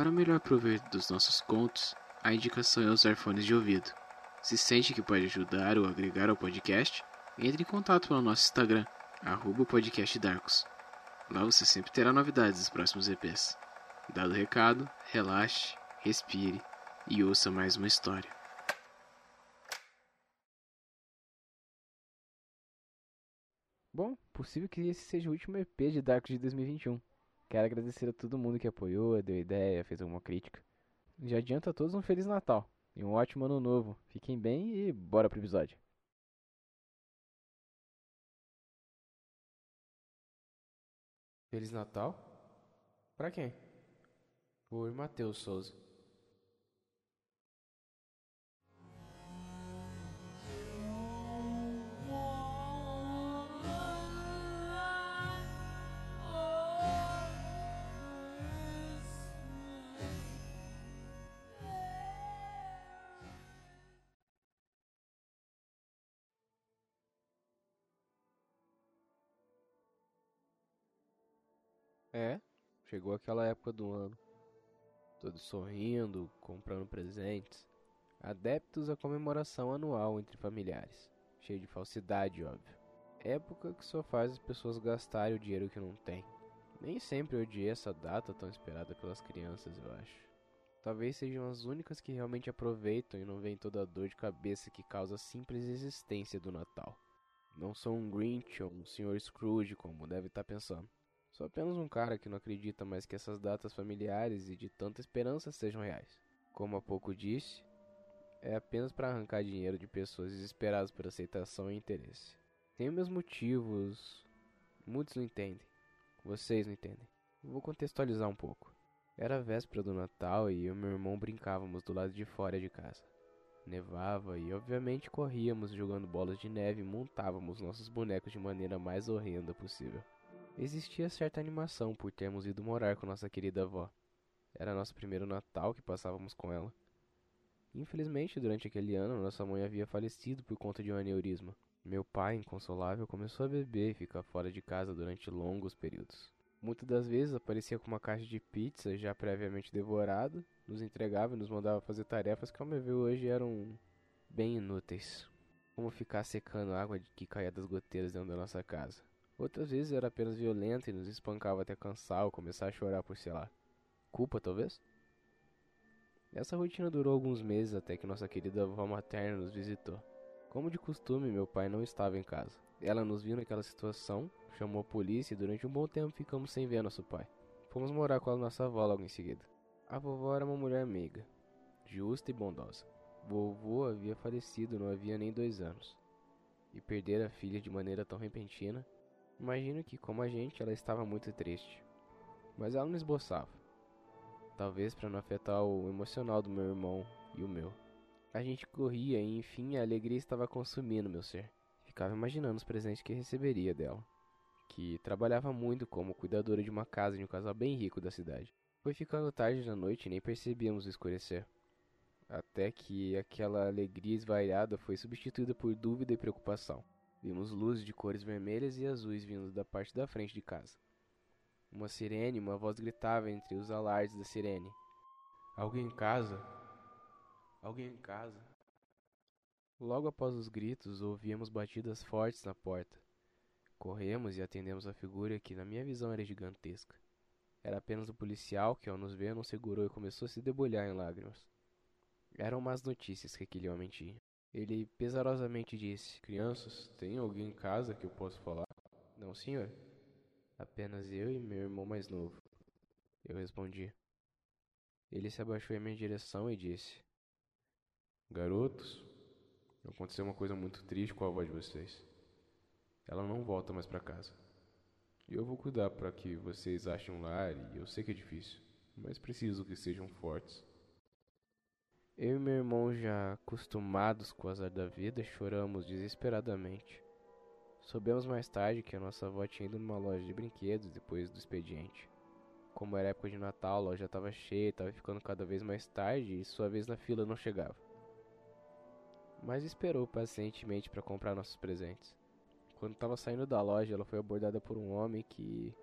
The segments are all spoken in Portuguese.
Para melhor proveito dos nossos contos, a indicação é usar fones de ouvido. Se sente que pode ajudar ou agregar ao podcast, entre em contato pelo nosso Instagram, arroba podcastdarkos. Lá você sempre terá novidades dos próximos EPs. Dado o recado, relaxe, respire e ouça mais uma história. Bom, possível que esse seja o último EP de Darkos de 2021. Quero agradecer a todo mundo que apoiou, deu ideia, fez alguma crítica. Já adianto a todos um Feliz Natal e um ótimo Ano Novo. Fiquem bem e bora pro episódio. Feliz Natal? Pra quem? Por Matheus Souza. É, chegou aquela época do ano. Todos sorrindo, comprando presentes. Adeptos à comemoração anual entre familiares. Cheio de falsidade, óbvio. Época que só faz as pessoas gastarem o dinheiro que não têm. Nem sempre odiei essa data tão esperada pelas crianças, eu acho. Talvez sejam as únicas que realmente aproveitam e não veem toda a dor de cabeça que causa a simples existência do Natal. Não sou um Grinch ou um Sr. Scrooge, como deve estar pensando. Sou apenas um cara que não acredita mais que essas datas familiares e de tanta esperança sejam reais. Como há pouco disse, é apenas para arrancar dinheiro de pessoas desesperadas por aceitação e interesse. Tenho meus motivos, muitos não entendem, vocês não entendem. Vou contextualizar um pouco. Era véspera do Natal e eu e meu irmão brincávamos do lado de fora de casa. Nevava e obviamente corríamos jogando bolas de neve e montávamos nossos bonecos de maneira mais horrenda possível. Existia certa animação por termos ido morar com nossa querida avó. Era nosso primeiro Natal que passávamos com ela. Infelizmente, durante aquele ano, nossa mãe havia falecido por conta de um aneurisma. Meu pai, inconsolável, começou a beber e ficar fora de casa durante longos períodos. Muitas das vezes aparecia com uma caixa de pizza já previamente devorada, nos entregava e nos mandava fazer tarefas que, ao meu ver, hoje eram bem inúteis. Como ficar secando água que caía das goteiras dentro da nossa casa. Outras vezes era apenas violenta e nos espancava até cansar ou começar a chorar por, sei lá, culpa talvez? Essa rotina durou alguns meses até que nossa querida avó materna nos visitou. Como de costume, meu pai não estava em casa. Ela nos viu naquela situação, chamou a polícia e durante um bom tempo ficamos sem ver nosso pai. Fomos morar com a nossa avó logo em seguida. A vovó era uma mulher meiga, justa e bondosa. Vovô havia falecido não havia nem dois anos. E perder a filha de maneira tão repentina Imagino que, como a gente, ela estava muito triste. Mas ela não esboçava. Talvez para não afetar o emocional do meu irmão e o meu. A gente corria e, enfim, a alegria estava consumindo meu ser. Ficava imaginando os presentes que receberia dela. Que trabalhava muito como cuidadora de uma casa de um casal bem rico da cidade. Foi ficando tarde da noite e nem percebíamos o escurecer. Até que aquela alegria esvaiada foi substituída por dúvida e preocupação. Vimos luzes de cores vermelhas e azuis vindo da parte da frente de casa. Uma sirene, uma voz gritava entre os alardes da sirene. Alguém em casa? Alguém em casa? Logo após os gritos, ouvíamos batidas fortes na porta. Corremos e atendemos a figura que, na minha visão, era gigantesca. Era apenas o policial que, ao nos ver, não segurou e começou a se debulhar em lágrimas. Eram más notícias que aquele homem tinha. Ele pesarosamente disse: Crianças, tem alguém em casa que eu possa falar? Não, senhor. Apenas eu e meu irmão mais novo. Eu respondi. Ele se abaixou em minha direção e disse: Garotos, aconteceu uma coisa muito triste com a avó de vocês. Ela não volta mais para casa. E eu vou cuidar para que vocês achem um lar, e eu sei que é difícil, mas preciso que sejam fortes. Eu e meu irmão, já acostumados com o azar da vida, choramos desesperadamente. Soubemos mais tarde que a nossa avó tinha ido numa loja de brinquedos depois do expediente. Como era época de Natal, a loja estava cheia, estava ficando cada vez mais tarde e sua vez na fila não chegava. Mas esperou pacientemente para comprar nossos presentes. Quando estava saindo da loja, ela foi abordada por um homem que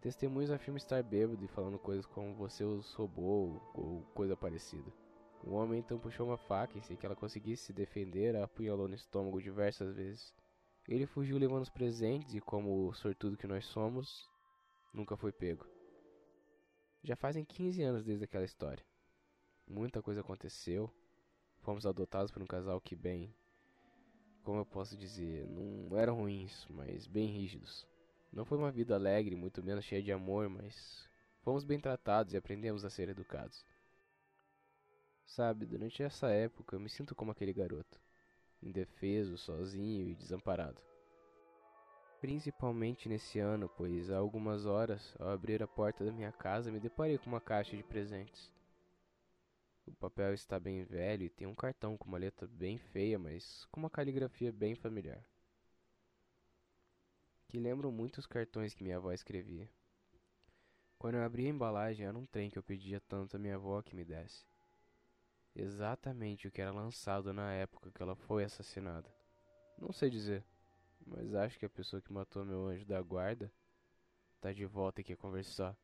Testemunhos afirmam estar bêbado e falando coisas como você os roubou ou coisa parecida. O homem então puxou uma faca e, sem que ela conseguisse se defender, a apunhalou no estômago diversas vezes. Ele fugiu levando os presentes e, como o sortudo que nós somos, nunca foi pego. Já fazem 15 anos desde aquela história. Muita coisa aconteceu. Fomos adotados por um casal que, bem, como eu posso dizer, não eram ruins, mas bem rígidos. Não foi uma vida alegre, muito menos cheia de amor, mas fomos bem tratados e aprendemos a ser educados. Sabe, durante essa época eu me sinto como aquele garoto, indefeso, sozinho e desamparado. Principalmente nesse ano, pois há algumas horas, ao abrir a porta da minha casa, me deparei com uma caixa de presentes. O papel está bem velho e tem um cartão com uma letra bem feia, mas com uma caligrafia bem familiar que lembram muito os cartões que minha avó escrevia. Quando eu abri a embalagem, era um trem que eu pedia tanto a minha avó que me desse. Exatamente o que era lançado na época que ela foi assassinada. Não sei dizer, mas acho que a pessoa que matou meu anjo da guarda tá de volta e quer conversar.